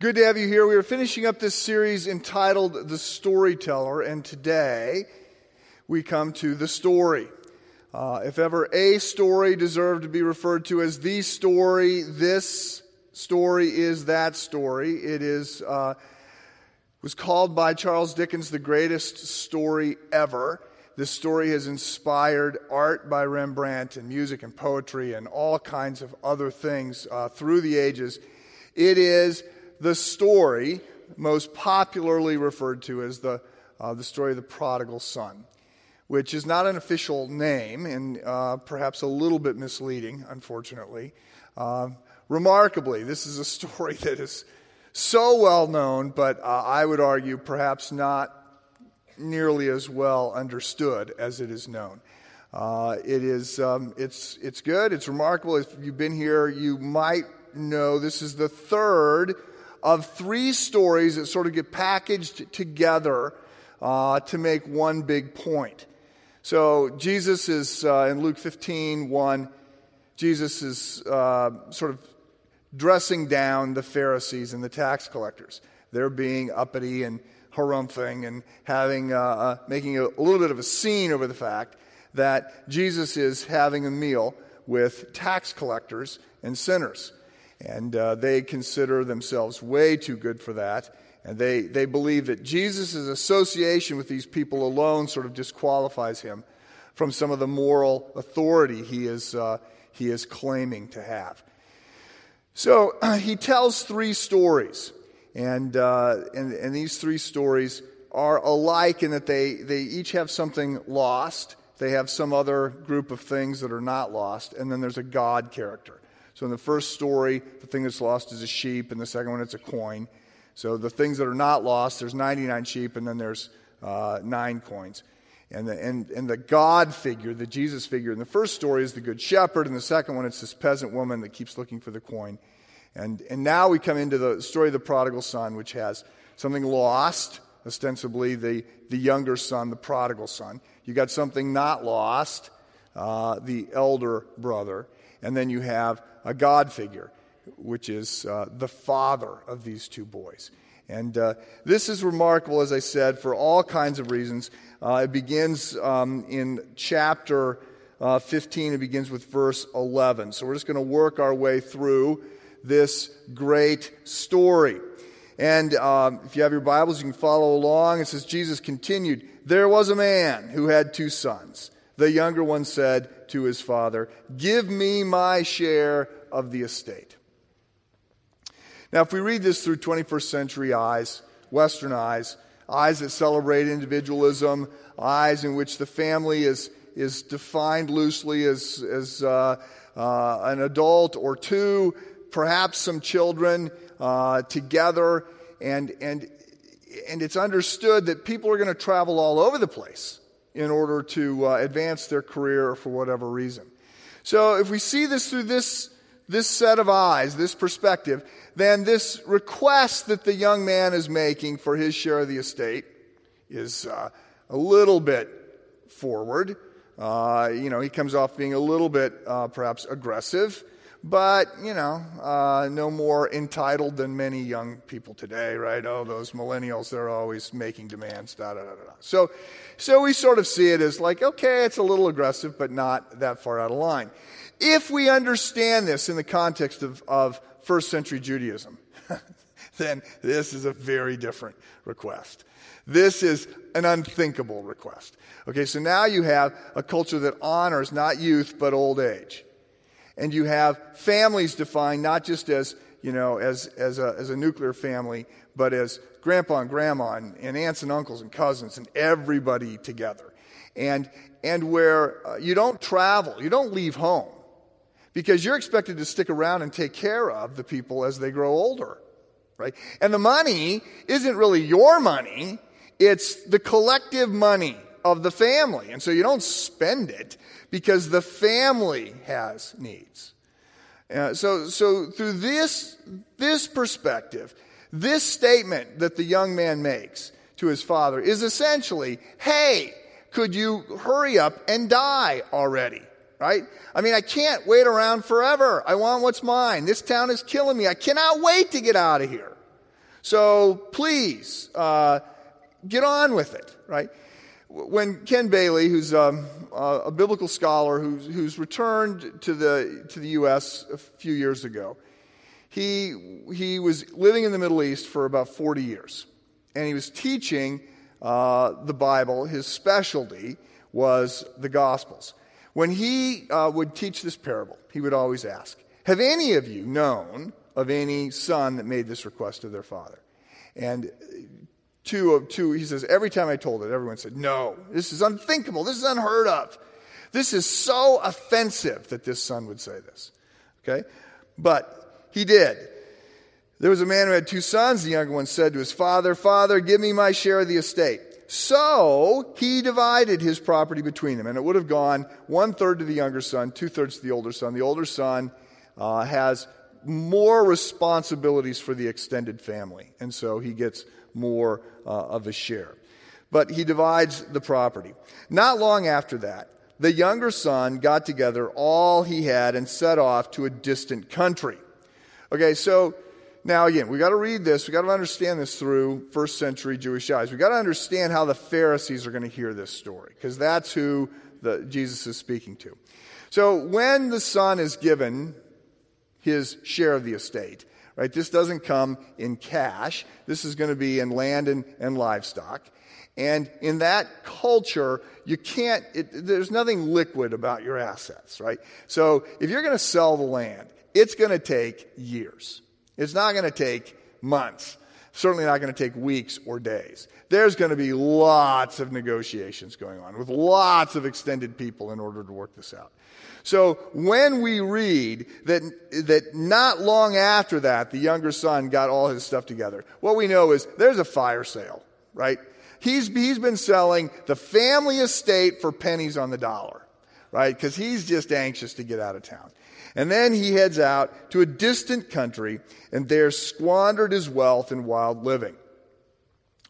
Good to have you here. We are finishing up this series entitled The Storyteller, and today we come to the story. Uh, if ever a story deserved to be referred to as the story, this story is that story. It is uh, was called by Charles Dickens the greatest story ever. This story has inspired art by Rembrandt and music and poetry and all kinds of other things uh, through the ages. It is the story most popularly referred to as the, uh, the story of the prodigal son, which is not an official name and uh, perhaps a little bit misleading, unfortunately. Uh, remarkably, this is a story that is so well known, but uh, I would argue perhaps not nearly as well understood as it is known. Uh, it is um, it's it's good. It's remarkable. If you've been here, you might know this is the third of three stories that sort of get packaged together uh, to make one big point. So Jesus is uh, in Luke 15, 1, Jesus is uh, sort of dressing down the Pharisees and the tax collectors. They're being uppity and harumphing and having, uh, uh, making a, a little bit of a scene over the fact that Jesus is having a meal with tax collectors and sinners. And uh, they consider themselves way too good for that. And they, they believe that Jesus' association with these people alone sort of disqualifies him from some of the moral authority he is, uh, he is claiming to have. So uh, he tells three stories. And, uh, and, and these three stories are alike in that they, they each have something lost. They have some other group of things that are not lost. And then there's a God character. So in the first story, the thing that's lost is a sheep, and the second one, it's a coin. So the things that are not lost, there's 99 sheep, and then there's uh, nine coins. And the, and, and the God figure, the Jesus figure in the first story is the good shepherd, and the second one, it's this peasant woman that keeps looking for the coin. And, and now we come into the story of the prodigal son, which has something lost, ostensibly the, the younger son, the prodigal son. You got something not lost, uh, the elder brother. And then you have a God figure, which is uh, the father of these two boys. And uh, this is remarkable, as I said, for all kinds of reasons. Uh, it begins um, in chapter uh, 15, it begins with verse 11. So we're just going to work our way through this great story. And um, if you have your Bibles, you can follow along. It says, Jesus continued, There was a man who had two sons. The younger one said to his father, Give me my share of the estate. Now, if we read this through 21st century eyes, Western eyes, eyes that celebrate individualism, eyes in which the family is, is defined loosely as, as uh, uh, an adult or two, perhaps some children uh, together, and, and, and it's understood that people are going to travel all over the place in order to uh, advance their career for whatever reason. So if we see this through this, this set of eyes, this perspective, then this request that the young man is making for his share of the estate is uh, a little bit forward. Uh, you know, he comes off being a little bit uh, perhaps aggressive but, you know, uh, no more entitled than many young people today, right? Oh, those millennials, they're always making demands, da da da da. So, so we sort of see it as like, okay, it's a little aggressive, but not that far out of line. If we understand this in the context of, of first century Judaism, then this is a very different request. This is an unthinkable request. Okay, so now you have a culture that honors not youth, but old age and you have families defined not just as, you know, as, as, a, as a nuclear family, but as grandpa and grandma and, and aunts and uncles and cousins and everybody together. And, and where uh, you don't travel, you don't leave home because you're expected to stick around and take care of the people as they grow older, right? And the money isn't really your money, it's the collective money of the family. And so you don't spend it because the family has needs. Uh, so, so through this, this perspective, this statement that the young man makes to his father is essentially, hey, could you hurry up and die already? Right? I mean, I can't wait around forever. I want what's mine. This town is killing me. I cannot wait to get out of here. So please, uh, get on with it, right? When Ken Bailey, who's um, a biblical scholar who's, who's returned to the, to the U.S. a few years ago, he, he was living in the Middle East for about 40 years. And he was teaching uh, the Bible. His specialty was the Gospels. When he uh, would teach this parable, he would always ask, Have any of you known of any son that made this request of their father? And two of two, he says, every time I told it, everyone said, No, this is unthinkable. This is unheard of. This is so offensive that this son would say this. Okay? But he did. There was a man who had two sons. The younger one said to his father, Father, give me my share of the estate. So he divided his property between them, and it would have gone one third to the younger son, two thirds to the older son. The older son uh, has more responsibilities for the extended family, and so he gets more uh, of a share. But he divides the property. Not long after that, the younger son got together all he had and set off to a distant country. Okay, so now, again, we got to read this. We got to understand this through first century Jewish eyes. We got to understand how the Pharisees are going to hear this story, because that's who the, Jesus is speaking to. So, when the son is given his share of the estate, right, this doesn't come in cash. This is going to be in land and, and livestock. And in that culture, you can't, it, there's nothing liquid about your assets, right? So, if you're going to sell the land, it's going to take years. It's not going to take months. Certainly not going to take weeks or days. There's going to be lots of negotiations going on with lots of extended people in order to work this out. So when we read that, that not long after that, the younger son got all his stuff together, what we know is there's a fire sale, right? He's, he's been selling the family estate for pennies on the dollar, right? Because he's just anxious to get out of town. And then he heads out to a distant country and there squandered his wealth in wild living.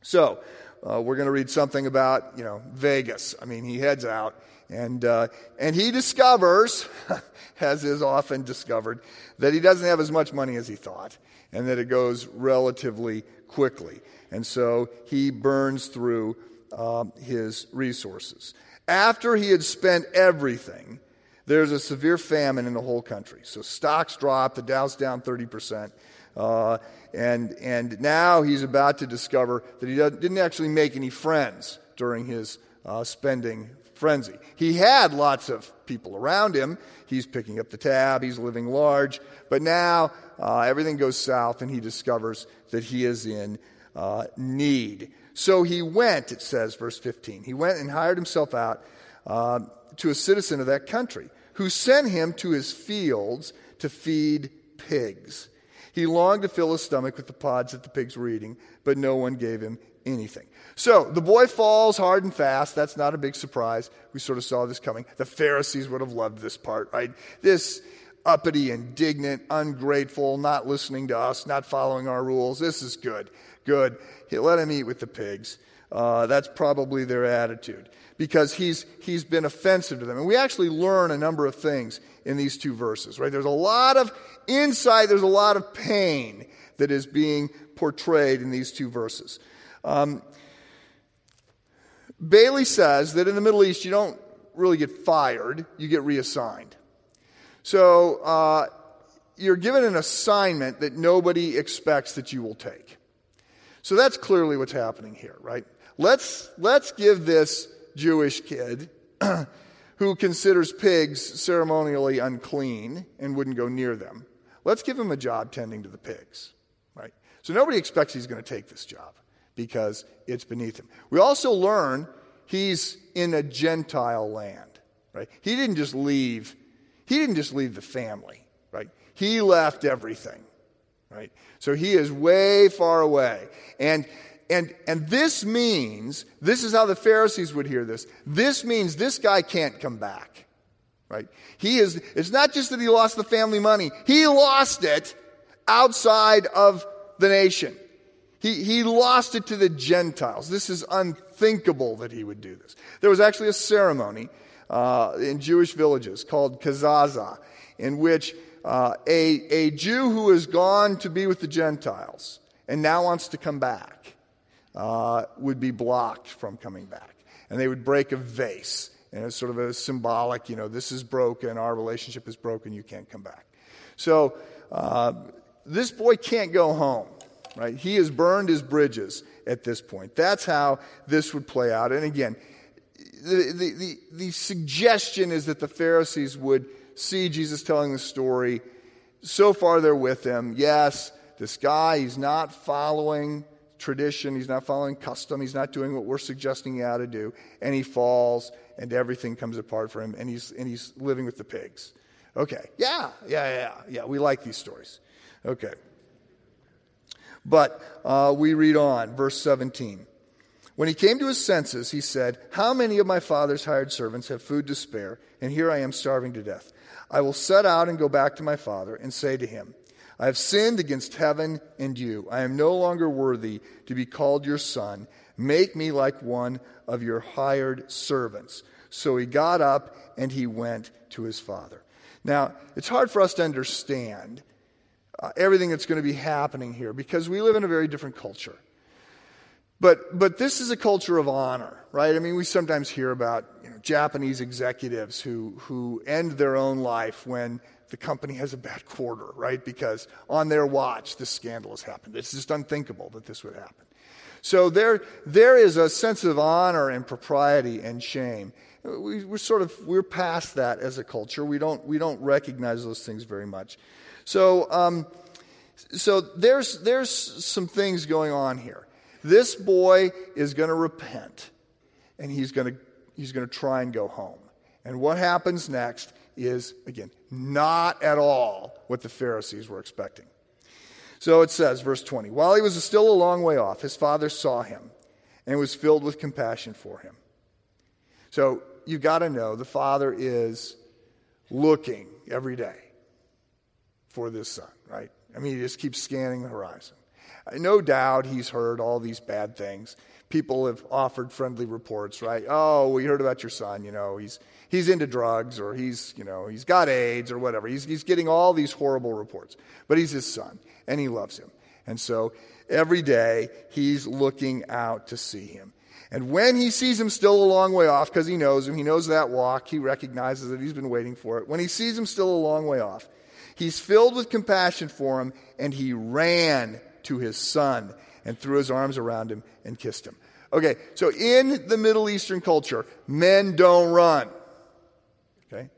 So, uh, we're going to read something about, you know, Vegas. I mean, he heads out and, uh, and he discovers, as is often discovered, that he doesn't have as much money as he thought and that it goes relatively quickly. And so he burns through um, his resources. After he had spent everything, there's a severe famine in the whole country. So stocks drop, the Dow's down 30%. Uh, and, and now he's about to discover that he didn't actually make any friends during his uh, spending frenzy. He had lots of people around him. He's picking up the tab, he's living large. But now uh, everything goes south, and he discovers that he is in uh, need. So he went, it says, verse 15. He went and hired himself out uh, to a citizen of that country who sent him to his fields to feed pigs. He longed to fill his stomach with the pods that the pigs were eating, but no one gave him anything. So the boy falls hard and fast. That's not a big surprise. We sort of saw this coming. The Pharisees would have loved this part, right? This uppity, indignant, ungrateful, not listening to us, not following our rules. This is good. Good. Let him eat with the pigs. Uh, that's probably their attitude because he's, he's been offensive to them. And we actually learn a number of things in these two verses, right? There's a lot of insight, there's a lot of pain that is being portrayed in these two verses. Um, Bailey says that in the Middle East, you don't really get fired, you get reassigned. So uh, you're given an assignment that nobody expects that you will take. So that's clearly what's happening here, right? Let's, let's give this Jewish kid who considers pigs ceremonially unclean and wouldn't go near them. Let's give him a job tending to the pigs, right? So nobody expects he's going to take this job because it's beneath him. We also learn he's in a Gentile land, right? He didn't just leave, he didn't just leave the family, right? He left everything, right? So he is way far away. And and, and this means, this is how the Pharisees would hear this. This means this guy can't come back. Right? He is, it's not just that he lost the family money. He lost it outside of the nation. He, he lost it to the Gentiles. This is unthinkable that he would do this. There was actually a ceremony uh, in Jewish villages called kazaza, in which uh, a, a Jew who has gone to be with the Gentiles and now wants to come back uh, would be blocked from coming back. And they would break a vase. And it's sort of a symbolic, you know, this is broken, our relationship is broken, you can't come back. So uh, this boy can't go home, right? He has burned his bridges at this point. That's how this would play out. And again, the, the, the, the suggestion is that the Pharisees would see Jesus telling the story. So far, they're with him. Yes, this guy, he's not following tradition, he's not following custom, he's not doing what we're suggesting he ought to do, and he falls, and everything comes apart for him, and he's, and he's living with the pigs. Okay, yeah, yeah, yeah, yeah, we like these stories. Okay. But uh, we read on, verse 17. When he came to his senses, he said, How many of my father's hired servants have food to spare, and here I am starving to death? I will set out and go back to my father and say to him, I have sinned against heaven and you. I am no longer worthy to be called your son. Make me like one of your hired servants. So he got up and he went to his father. Now, it's hard for us to understand uh, everything that's going to be happening here because we live in a very different culture. But, but this is a culture of honor, right? I mean, we sometimes hear about you know, Japanese executives who, who end their own life when the company has a bad quarter, right? Because on their watch, this scandal has happened. It's just unthinkable that this would happen. So there, there is a sense of honor and propriety and shame. We, are sort of we're past that as a culture. We don't we don't recognize those things very much. So, um, so there's, there's some things going on here. This boy is going to repent, and he's going to, he's going to try and go home. And what happens next is, again, not at all what the Pharisees were expecting. So it says, verse 20 While he was still a long way off, his father saw him and was filled with compassion for him. So you've got to know the father is looking every day for this son, right? I mean, he just keeps scanning the horizon. No doubt he's heard all these bad things. People have offered friendly reports, right? Oh, we heard about your son, you know, he's, he's into drugs or he's, you know, he's got AIDS or whatever. He's, he's getting all these horrible reports. But he's his son and he loves him. And so every day he's looking out to see him. And when he sees him still a long way off, because he knows him, he knows that walk, he recognizes that he's been waiting for it. When he sees him still a long way off, He's filled with compassion for him, and he ran to his son and threw his arms around him and kissed him. Okay, so in the Middle Eastern culture, men don't run. Okay?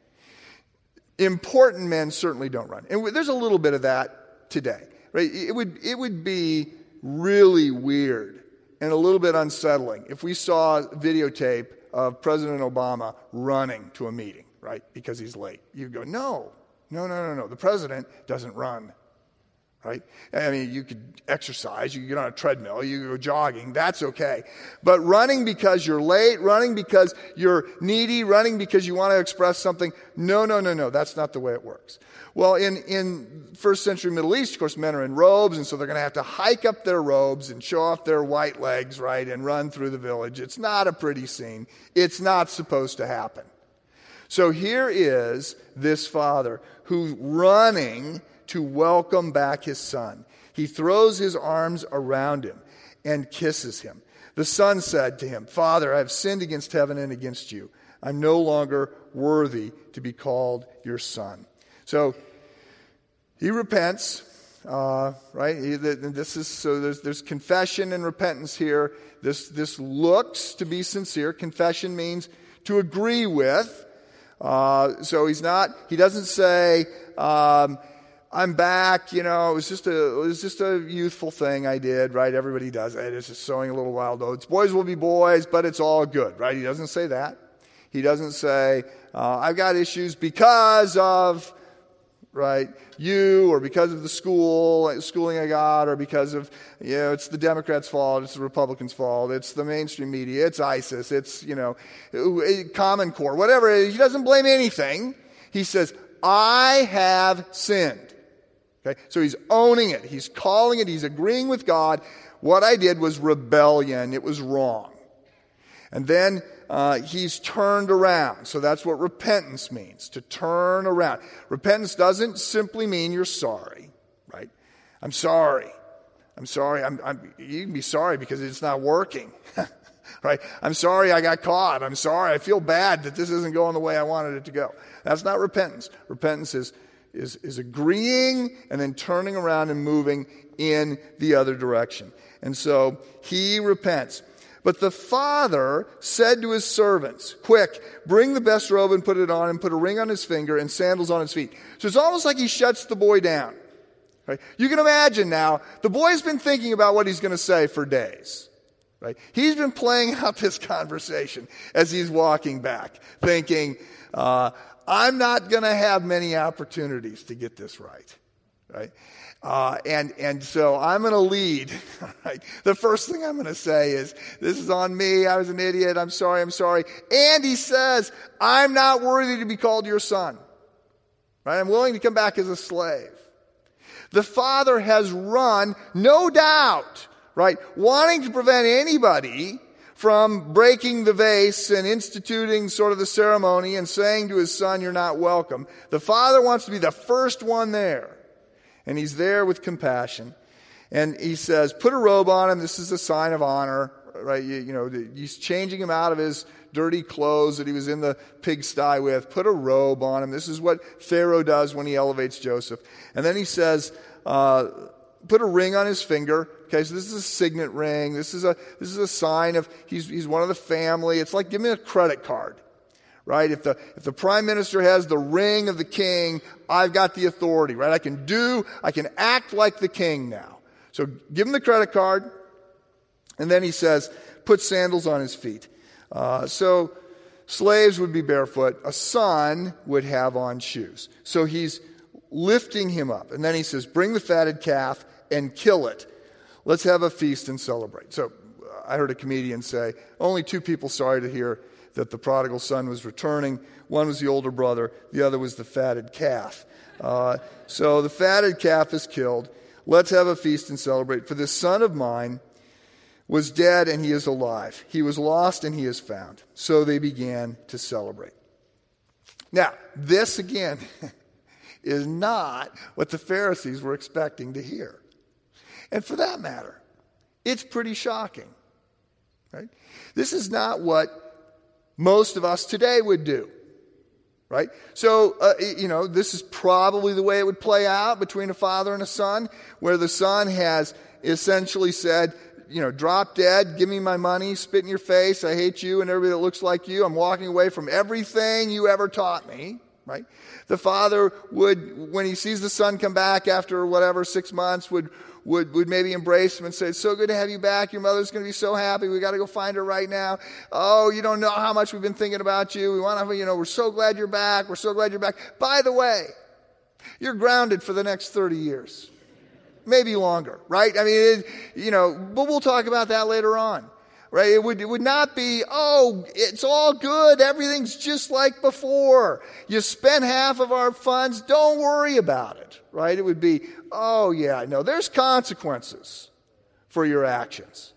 Important men certainly don't run. And there's a little bit of that today. Right? It would, it would be really weird and a little bit unsettling if we saw videotape of President Obama running to a meeting, right? Because he's late. You'd go, no, no, no, no, no. The president doesn't run. Right? I mean, you could exercise, you could get on a treadmill, you go jogging, that's okay. But running because you're late, running because you're needy, running because you want to express something, no, no, no, no, that's not the way it works. Well, in, in first century Middle East, of course, men are in robes, and so they're going to have to hike up their robes and show off their white legs, right, and run through the village. It's not a pretty scene. It's not supposed to happen. So here is this father who's running to welcome back his son. He throws his arms around him and kisses him. The son said to him, Father, I have sinned against heaven and against you. I'm no longer worthy to be called your son. So he repents, uh, right? This is so there's, there's confession and repentance here. This, this looks to be sincere. Confession means to agree with. Uh, so he's not, he doesn't say, um, I'm back, you know, it was just a, it was just a youthful thing I did, right? Everybody does it. It's just sowing a little wild oats. Boys will be boys, but it's all good, right? He doesn't say that. He doesn't say, uh, I've got issues because of, right? You or because of the school, schooling I got, or because of, you know, it's the Democrats' fault, it's the Republicans' fault, it's the mainstream media, it's ISIS, it's, you know, eh, Common Core, whatever. He doesn't blame anything. He says, I have sinned. Okay? So he's owning it. He's calling it. He's agreeing with God. What I did was rebellion. It was wrong. And then uh, he's turned around. So that's what repentance means to turn around. Repentance doesn't simply mean you're sorry, right? I'm sorry. I'm sorry. I'm, I'm, you can be sorry because it's not working. right? I'm sorry I got caught. I'm sorry. I feel bad that this isn't going the way I wanted it to go. That's not repentance. Repentance is, is, is agreeing and then turning around and moving in the other direction. And so he repents. But the father said to his servants, Quick, bring the best robe and put it on, and put a ring on his finger and sandals on his feet. So it's almost like he shuts the boy down. Right? You can imagine now, the boy's been thinking about what he's going to say for days. Right? He's been playing out this conversation as he's walking back, thinking, uh, I'm not going to have many opportunities to get this right. Right? Uh, and, and so I'm going to lead. Right? The first thing I'm going to say is, This is on me. I was an idiot. I'm sorry. I'm sorry. And he says, I'm not worthy to be called your son. Right? I'm willing to come back as a slave. The father has run, no doubt, right, wanting to prevent anybody from breaking the vase and instituting sort of the ceremony and saying to his son, You're not welcome. The father wants to be the first one there. And he's there with compassion. And he says, Put a robe on him. This is a sign of honor, right? You, you know, he's changing him out of his dirty clothes that he was in the pigsty with. Put a robe on him. This is what Pharaoh does when he elevates Joseph. And then he says, uh, Put a ring on his finger. Okay, so this is a signet ring. This is a, this is a sign of he's, he's one of the family. It's like give me a credit card right? If the, if the prime minister has the ring of the king, I've got the authority, right? I can do, I can act like the king now. So give him the credit card. And then he says, put sandals on his feet. Uh, so slaves would be barefoot. A son would have on shoes. So he's lifting him up. And then he says, bring the fatted calf and kill it. Let's have a feast and celebrate. So I heard a comedian say, only two people sorry to hear that the prodigal son was returning. One was the older brother, the other was the fatted calf. Uh, so the fatted calf is killed. Let's have a feast and celebrate. For this son of mine was dead and he is alive. He was lost and he is found. So they began to celebrate. Now, this again is not what the Pharisees were expecting to hear. And for that matter, it's pretty shocking. Right? This is not what most of us today would do. Right? So, uh, you know, this is probably the way it would play out between a father and a son, where the son has essentially said, you know, drop dead, give me my money, spit in your face, I hate you and everybody that looks like you. I'm walking away from everything you ever taught me, right? The father would, when he sees the son come back after whatever, six months, would would, would maybe embrace him and say, It's so good to have you back. Your mother's going to be so happy. We got to go find her right now. Oh, you don't know how much we've been thinking about you. We want to, you know, we're so glad you're back. We're so glad you're back. By the way, you're grounded for the next 30 years, maybe longer, right? I mean, it, you know, but we'll talk about that later on right? It would, it would not be, oh, it's all good. Everything's just like before. You spent half of our funds. Don't worry about it, right? It would be, oh, yeah, no, there's consequences for your actions.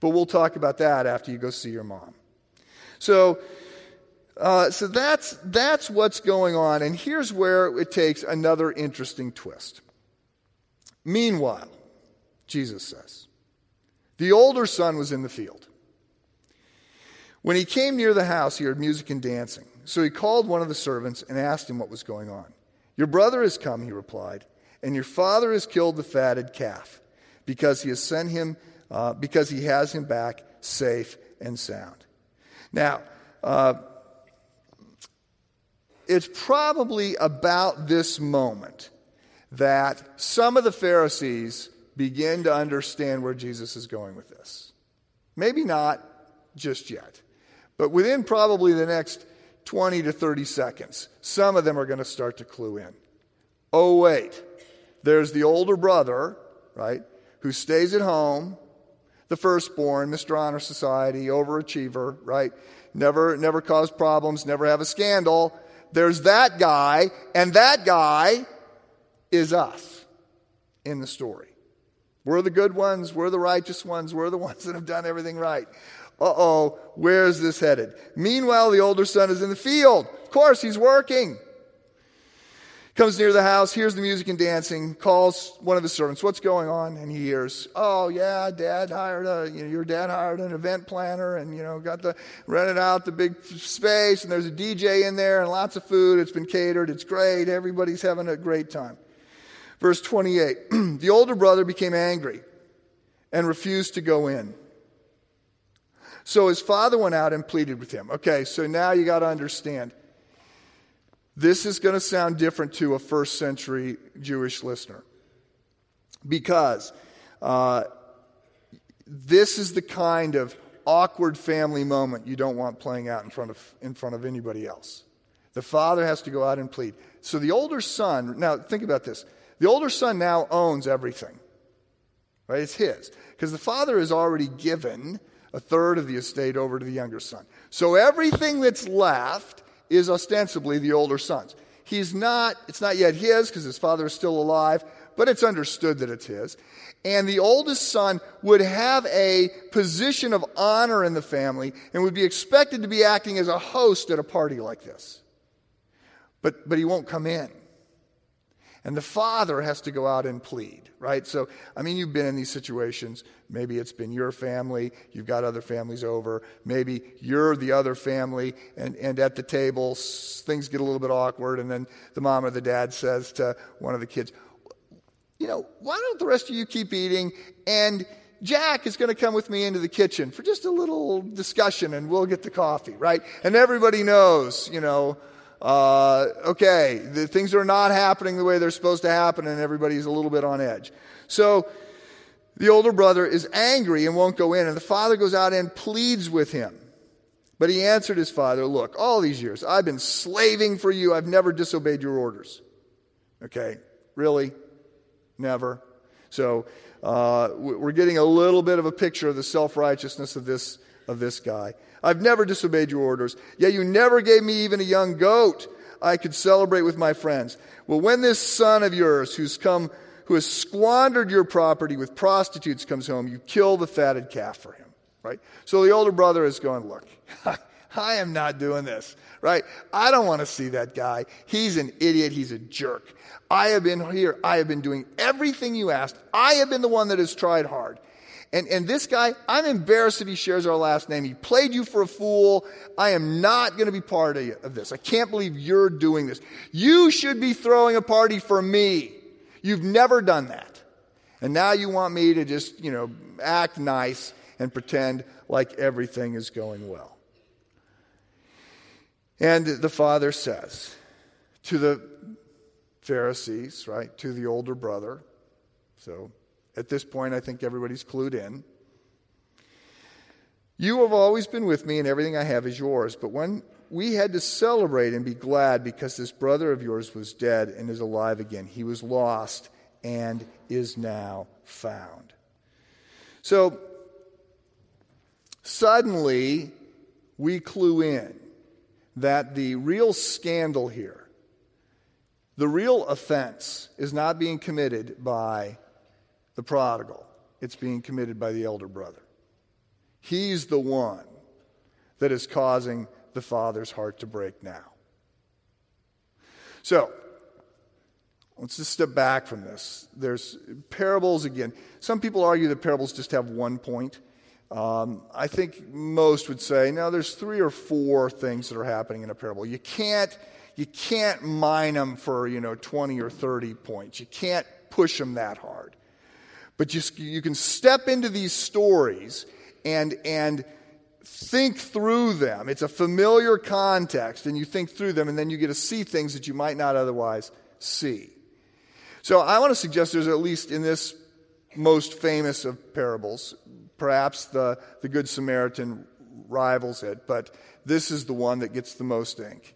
But we'll talk about that after you go see your mom. So, uh, so that's, that's what's going on. And here's where it takes another interesting twist. Meanwhile, Jesus says, the older son was in the field. When he came near the house, he heard music and dancing. So he called one of the servants and asked him what was going on. Your brother has come, he replied, and your father has killed the fatted calf because he has sent him, uh, because he has him back safe and sound. Now, uh, it's probably about this moment that some of the Pharisees begin to understand where Jesus is going with this. Maybe not just yet, but within probably the next 20 to 30 seconds, some of them are going to start to clue in. Oh, wait, there's the older brother, right, who stays at home, the firstborn, Mr. Honor Society, overachiever, right? Never, never cause problems, never have a scandal. There's that guy, and that guy is us in the story. We're the good ones, we're the righteous ones, we're the ones that have done everything right. Uh oh, where's this headed? Meanwhile, the older son is in the field. Of course, he's working. Comes near the house, hears the music and dancing, calls one of his servants. What's going on? And he hears, "Oh yeah, Dad hired a, you know, your dad hired an event planner, and you know, got the rented out the big space, and there's a DJ in there, and lots of food. It's been catered. It's great. Everybody's having a great time." Verse 28. the older brother became angry and refused to go in. So his father went out and pleaded with him. Okay, so now you got to understand. This is going to sound different to a first century Jewish listener because uh, this is the kind of awkward family moment you don't want playing out in front of, in front of anybody else. The father has to go out and plead. So the older son, now think about this. The older son now owns everything, right? It's his. Because the father has already given a third of the estate over to the younger son. So everything that's left is ostensibly the older son's. He's not, it's not yet his because his father is still alive, but it's understood that it's his. And the oldest son would have a position of honor in the family and would be expected to be acting as a host at a party like this. But, but he won't come in. And the father has to go out and plead, right? So, I mean, you've been in these situations. Maybe it's been your family, you've got other families over. Maybe you're the other family, and, and at the table, things get a little bit awkward, and then the mom or the dad says to one of the kids, You know, why don't the rest of you keep eating? And Jack is going to come with me into the kitchen for just a little discussion, and we'll get the coffee, right? And everybody knows, you know, uh, okay, the things are not happening the way they're supposed to happen, and everybody's a little bit on edge. So the older brother is angry and won't go in, and the father goes out and pleads with him. But he answered his father, Look, all these years I've been slaving for you, I've never disobeyed your orders. Okay, really? Never. So uh, we're getting a little bit of a picture of the self righteousness of this, of this guy. I've never disobeyed your orders. Yet you never gave me even a young goat I could celebrate with my friends. Well, when this son of yours who's come, who has squandered your property with prostitutes comes home, you kill the fatted calf for him, right? So the older brother is going, look, I am not doing this, right? I don't want to see that guy. He's an idiot. He's a jerk. I have been here. I have been doing everything you asked. I have been the one that has tried hard. And, and this guy, I'm embarrassed that he shares our last name. He played you for a fool. I am not going to be part of this. I can't believe you're doing this. You should be throwing a party for me. You've never done that. And now you want me to just, you know, act nice and pretend like everything is going well. And the father says to the Pharisees, right, to the older brother, so at this point, I think everybody's clued in. You have always been with me, and everything I have is yours. But when we had to celebrate and be glad because this brother of yours was dead and is alive again, he was lost and is now found. So, suddenly, we clue in that the real scandal here, the real offense, is not being committed by the prodigal, it's being committed by the elder brother. He's the one that is causing the father's heart to break now. So, let's just step back from this. There's parables again. Some people argue that parables just have one point. Um, I think most would say, no, there's three or four things that are happening in a parable. You can't, you can't mine them for, you know, 20 or 30 points. You can't push them that hard. But you, you can step into these stories and, and think through them. It's a familiar context, and you think through them, and then you get to see things that you might not otherwise see. So I want to suggest there's at least in this most famous of parables, perhaps the, the Good Samaritan rivals it, but this is the one that gets the most ink.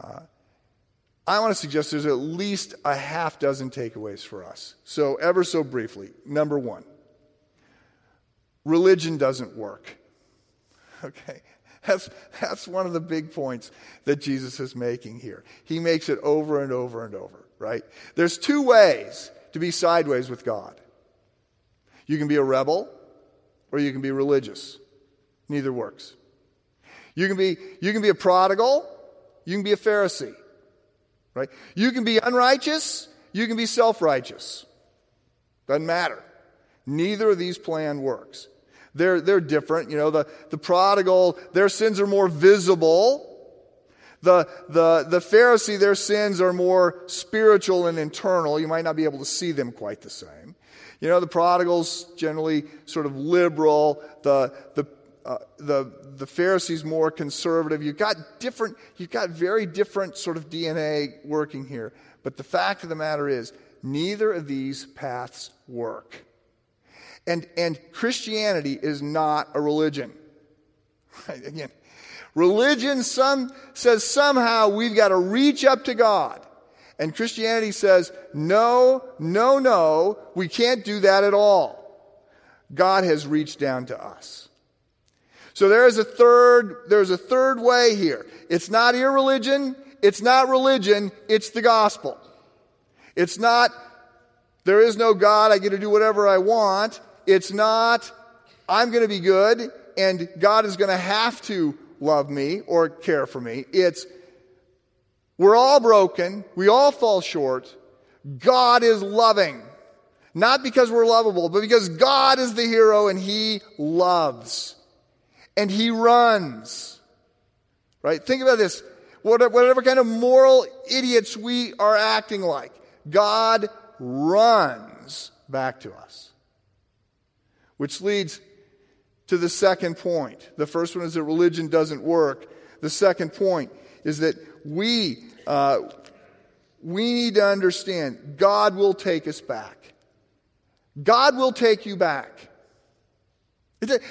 Uh, I want to suggest there's at least a half dozen takeaways for us. So, ever so briefly, number one religion doesn't work. Okay? That's, that's one of the big points that Jesus is making here. He makes it over and over and over, right? There's two ways to be sideways with God you can be a rebel or you can be religious. Neither works. You can be, you can be a prodigal, you can be a Pharisee. Right? You can be unrighteous, you can be self righteous. Doesn't matter. Neither of these plan works. They're, they're different. You know, the, the prodigal, their sins are more visible. The, the, the Pharisee, their sins are more spiritual and internal. You might not be able to see them quite the same. You know, the prodigal's generally sort of liberal. The, the, uh, the, the Pharisees more conservative. You've got different, you've got very different sort of DNA working here. But the fact of the matter is, neither of these paths work. And, and Christianity is not a religion. Right? Again, religion some, says somehow we've got to reach up to God. And Christianity says, no, no, no, we can't do that at all. God has reached down to us. So there is a third, there's a third way here. It's not irreligion, it's not religion, it's the gospel. It's not, there is no God, I get to do whatever I want. It's not, I'm going to be good and God is going to have to love me or care for me. It's, we're all broken. We all fall short. God is loving. Not because we're lovable, but because God is the hero and He loves. And He runs. Right? Think about this. Whatever kind of moral idiots we are acting like, God runs back to us. Which leads to the second point. The first one is that religion doesn't work. The second point is that we, uh, we need to understand God will take us back. God will take you back.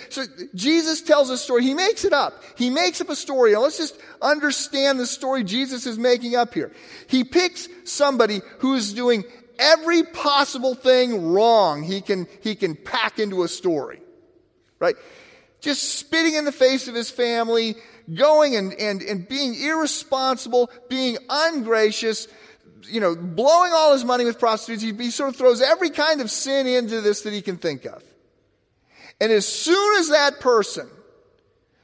So Jesus tells a story. He makes it up. He makes up a story. Now let's just understand the story Jesus is making up here. He picks somebody who is doing every possible thing wrong he can, he can pack into a story. Right? Just spitting in the face of his family, going and, and, and being irresponsible, being ungracious, you know, blowing all his money with prostitutes. He, he sort of throws every kind of sin into this that he can think of. And as soon as that person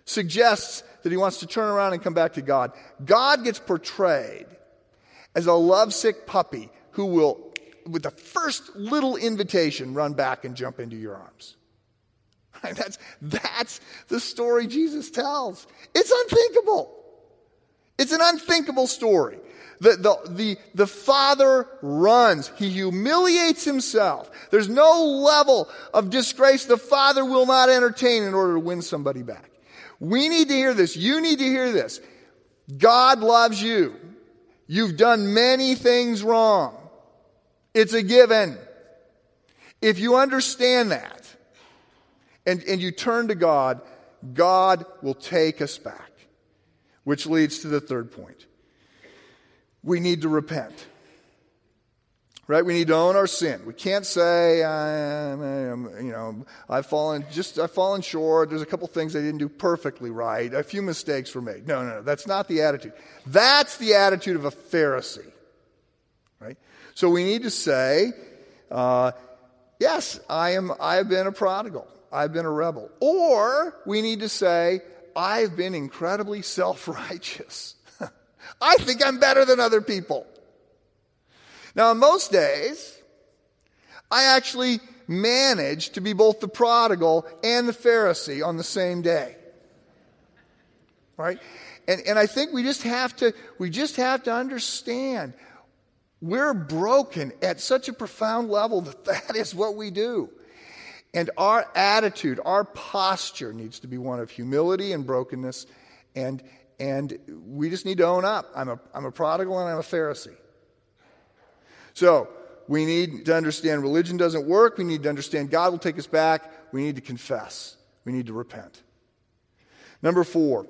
suggests that he wants to turn around and come back to God, God gets portrayed as a lovesick puppy who will with the first little invitation, run back and jump into your arms. That's, that's the story Jesus tells. It's unthinkable. It's an unthinkable story. The, the, the, the father runs. He humiliates himself. There's no level of disgrace the father will not entertain in order to win somebody back. We need to hear this. You need to hear this. God loves you. You've done many things wrong. It's a given. If you understand that and, and you turn to God, God will take us back. Which leads to the third point. We need to repent. Right? We need to own our sin. We can't say, I'm, you know, I've fallen just I've fallen short. There's a couple things I didn't do perfectly right. A few mistakes were made. No, no, no. That's not the attitude. That's the attitude of a Pharisee. Right? So we need to say, uh, yes, I am, I've been a prodigal. I've been a rebel. Or we need to say, I've been incredibly self righteous. I think I'm better than other people. Now, most days, I actually manage to be both the prodigal and the Pharisee on the same day. Right? And, and I think we just have to, we just have to understand we're broken at such a profound level that that is what we do. And our attitude, our posture needs to be one of humility and brokenness. And, and we just need to own up. I'm a, I'm a prodigal and I'm a Pharisee. So we need to understand religion doesn't work. We need to understand God will take us back. We need to confess. We need to repent. Number four,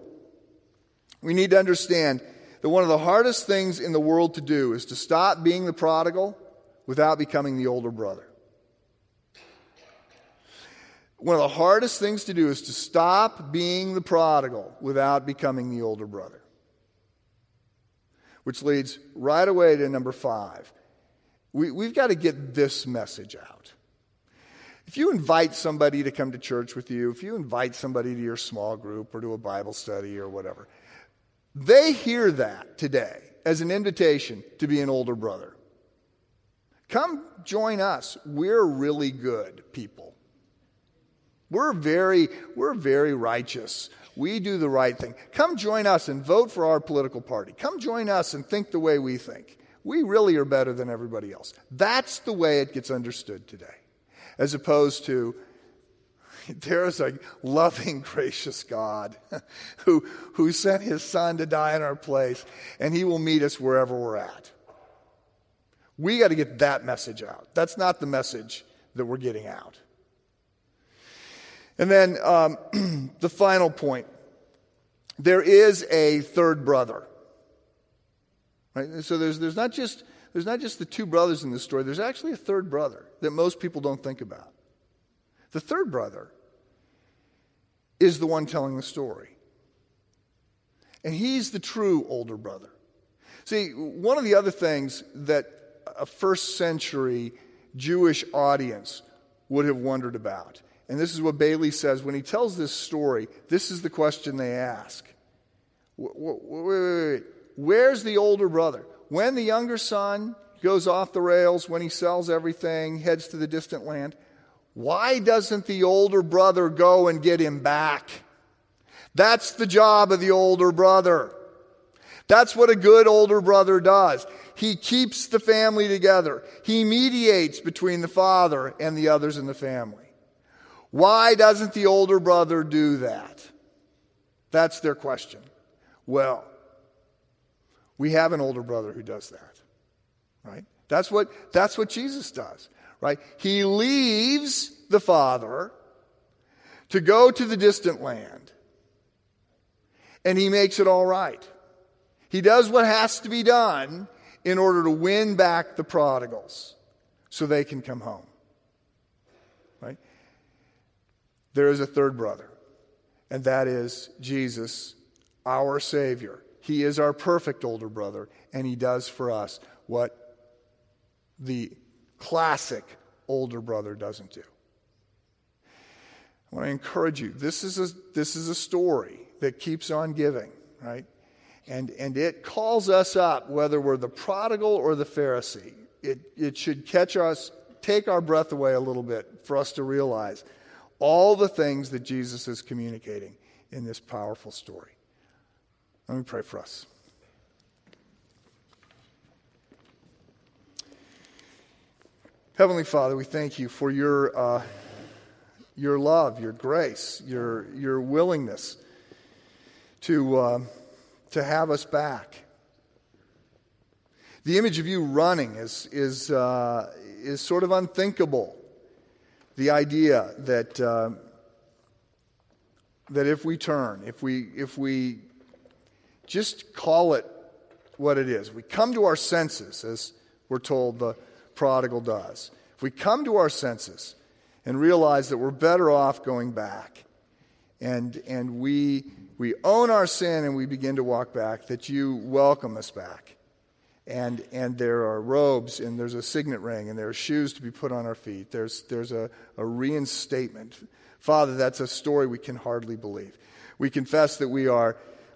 we need to understand that one of the hardest things in the world to do is to stop being the prodigal without becoming the older brother. One of the hardest things to do is to stop being the prodigal without becoming the older brother. Which leads right away to number five. We, we've got to get this message out. If you invite somebody to come to church with you, if you invite somebody to your small group or to a Bible study or whatever, they hear that today as an invitation to be an older brother. Come join us. We're really good people. We're very, we're very righteous. We do the right thing. Come join us and vote for our political party. Come join us and think the way we think. We really are better than everybody else. That's the way it gets understood today. As opposed to, there is a loving, gracious God who, who sent his son to die in our place, and he will meet us wherever we're at. We got to get that message out. That's not the message that we're getting out. And then um, the final point there is a third brother. Right? So there's, there's, not just, there's not just the two brothers in this story, there's actually a third brother that most people don't think about. The third brother is the one telling the story. And he's the true older brother. See, one of the other things that a first century Jewish audience would have wondered about, and this is what Bailey says when he tells this story, this is the question they ask. Wait, wait, wait, Where's the older brother? When the younger son goes off the rails, when he sells everything, heads to the distant land, why doesn't the older brother go and get him back? That's the job of the older brother. That's what a good older brother does. He keeps the family together. He mediates between the father and the others in the family. Why doesn't the older brother do that? That's their question. Well, we have an older brother who does that. Right? That's what, that's what Jesus does right? He leaves the Father to go to the distant land, and he makes it all right. He does what has to be done in order to win back the prodigals so they can come home. Right? There is a third brother, and that is Jesus, our Savior. He is our perfect older brother, and he does for us what the classic older brother doesn't do. I want to encourage you. This is a, this is a story that keeps on giving, right? And, and it calls us up, whether we're the prodigal or the Pharisee. It, it should catch us, take our breath away a little bit for us to realize all the things that Jesus is communicating in this powerful story. Let me pray for us. Heavenly Father, we thank you for your, uh, your love, your grace, your, your willingness to, uh, to have us back. The image of you running is, is, uh, is sort of unthinkable. The idea that, uh, that if we turn, if we, if we just call it what it is, we come to our senses, as we're told the prodigal does. If we come to our senses and realize that we're better off going back, and, and we, we own our sin and we begin to walk back, that you welcome us back. And, and there are robes, and there's a signet ring, and there are shoes to be put on our feet. There's, there's a, a reinstatement. Father, that's a story we can hardly believe. We confess that we are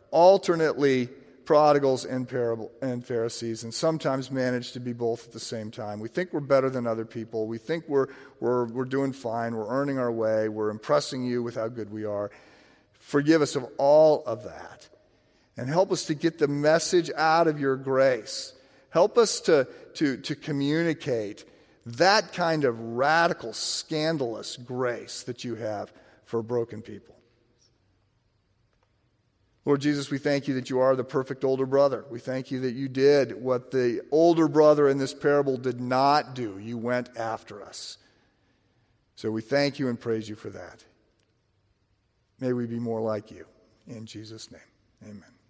alternately prodigals and, parable, and Pharisees, and sometimes manage to be both at the same time. We think we're better than other people. We think we're, we're, we're doing fine. We're earning our way. We're impressing you with how good we are. Forgive us of all of that. And help us to get the message out of your grace. Help us to, to, to communicate that kind of radical, scandalous grace that you have for broken people. Lord Jesus, we thank you that you are the perfect older brother. We thank you that you did what the older brother in this parable did not do. You went after us. So we thank you and praise you for that. May we be more like you. In Jesus' name, amen.